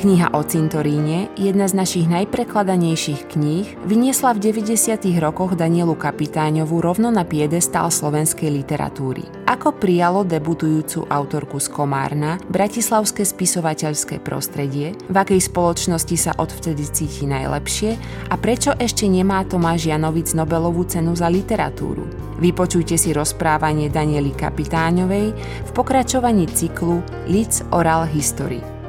Kniha o cintoríne, jedna z našich najprekladanejších kníh, vyniesla v 90. rokoch Danielu Kapitáňovú rovno na piedestál slovenskej literatúry. Ako prijalo debutujúcu autorku z Komárna bratislavské spisovateľské prostredie, v akej spoločnosti sa odvtedy cíti najlepšie a prečo ešte nemá Tomáš Janovic Nobelovú cenu za literatúru. Vypočujte si rozprávanie Daniely Kapitáňovej v pokračovaní cyklu Lids Oral History.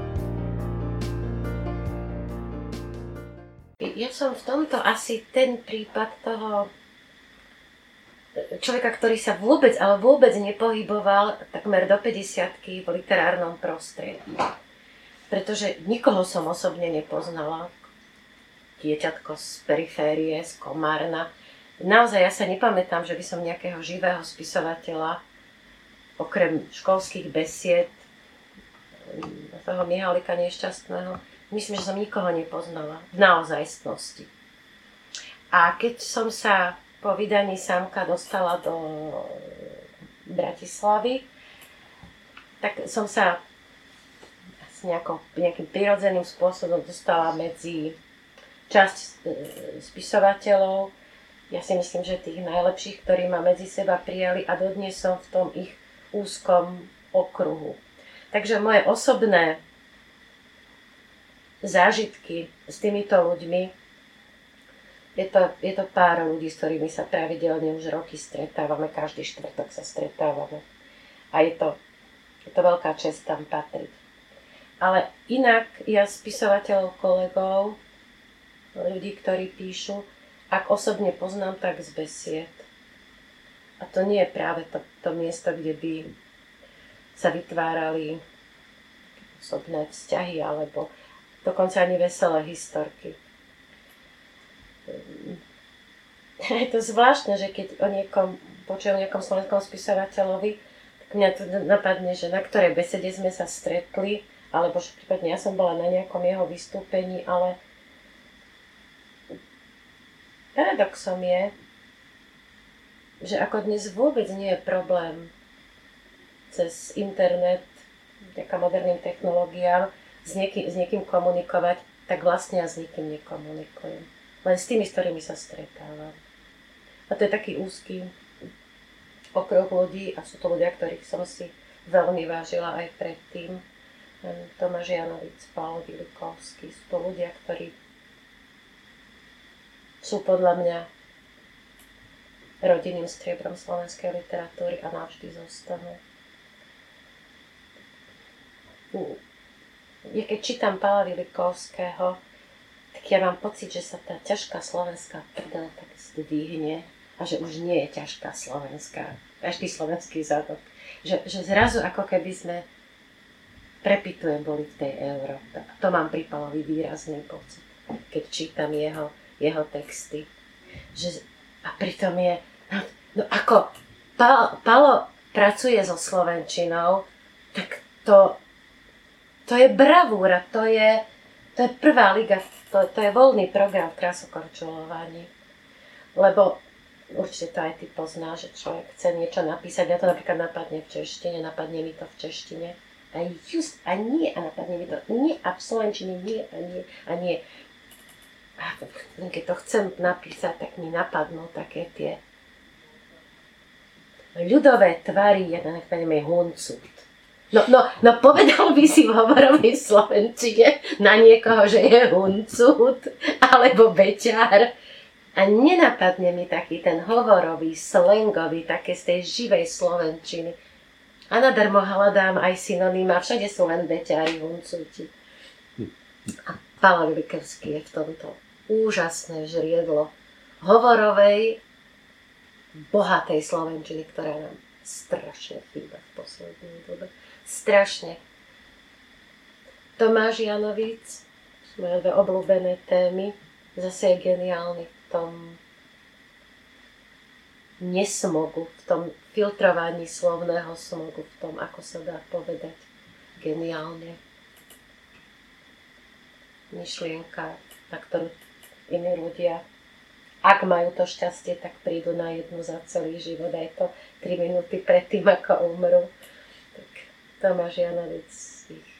Ja som v tomto asi ten prípad toho človeka, ktorý sa vôbec, ale vôbec nepohyboval takmer do 50 v literárnom prostredí. Pretože nikoho som osobne nepoznala. Dieťatko z periférie, z Komárna. Naozaj ja sa nepamätám, že by som nejakého živého spisovateľa, okrem školských besied, toho Mihalika nešťastného, myslím, že som nikoho nepoznala v naozajstnosti. A keď som sa po vydaní samka dostala do Bratislavy, tak som sa asi nejako, nejakým prirodzeným spôsobom dostala medzi časť e, spisovateľov. Ja si myslím, že tých najlepších, ktorí ma medzi seba prijali a dodnes som v tom ich úzkom okruhu. Takže moje osobné zážitky s týmito ľuďmi. Je to, je to pár ľudí, s ktorými sa pravidelne už roky stretávame, každý štvrtok sa stretávame. A je to, je to veľká čest tam patriť. Ale inak ja spisovateľov, kolegov, ľudí, ktorí píšu, ak osobne poznám, tak z besied. A to nie je práve to, to miesto, kde by sa vytvárali osobné vzťahy alebo dokonca ani veselé historky. Je to zvláštne, že keď o niekom počujem o nejakom slovenskom spisovateľovi, tak mňa to napadne, že na ktorej besede sme sa stretli, alebo že prípadne ja som bola na nejakom jeho vystúpení, ale paradoxom je, že ako dnes vôbec nie je problém cez internet, vďaka moderným technológiám, s niekým, s niekým komunikovať, tak vlastne ja s nikým nekomunikujem. Len s tými, s ktorými sa stretávam. A to je taký úzky okruh ľudí a sú to ľudia, ktorých som si veľmi vážila aj predtým. Tomáš Janovic, Paolo Vilikovský, sú to ľudia, ktorí sú podľa mňa rodinným striebrom slovenskej literatúry a navždy zostanú ja keď čítam Pala Vilikovského, tak ja mám pocit, že sa tá ťažká slovenská prdel tak zdvihne a že už nie je ťažká slovenská, každý slovenský zadok. Že, že zrazu ako keby sme prepitujem boli v tej Európe. A to mám pri Palovi výrazný pocit, keď čítam jeho, jeho texty. Že, a pritom je, no ako Palo, Palo pracuje so Slovenčinou, tak to to je bravúra, to je, to je prvá liga, to, to je voľný program v krásokorčulovaní. Lebo určite to aj ty poznáš, že človek chce niečo napísať, ja to napríklad napadne v češtine, napadne mi to v češtine. A just, a nie, a napadne mi to, nie, a v slovenčine nie, a nie, a nie. A keď to chcem napísať, tak mi napadnú také tie ľudové tvary, ja neviem, huncut No, no, no povedal by si v hovorovej Slovenčine na niekoho, že je huncut alebo beťar. A nenapadne mi taký ten hovorový, slangový, také z tej živej Slovenčiny. A nadarmo hľadám aj synonýma, všade sú len beťári, huncuti. A Pavel Likerský je v tomto úžasné žriedlo hovorovej, bohatej Slovenčiny, ktorá nám strašne chýba v poslednej dobe strašne. Tomáš Janovic, moje dve obľúbené témy, zase je geniálny v tom nesmogu, v tom filtrovaní slovného smogu, v tom, ako sa dá povedať geniálne. Myšlienka, na ktorú iní ľudia, ak majú to šťastie, tak prídu na jednu za celý život, aj to 3 minúty predtým, ako umrú. Tomáš Janovic ich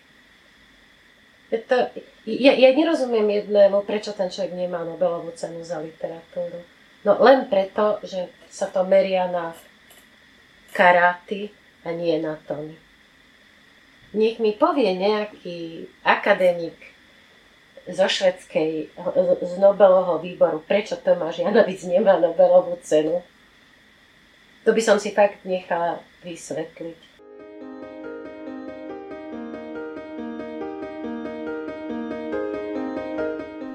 To, ja, ja nerozumiem jednému, prečo ten človek nemá Nobelovú cenu za literatúru. No len preto, že sa to meria na karáty a nie na tóny. Nech mi povie nejaký akademik zo švedskej, z Nobelovho výboru, prečo Tomáš Janovic nemá Nobelovú cenu. To by som si fakt nechala vysvetliť.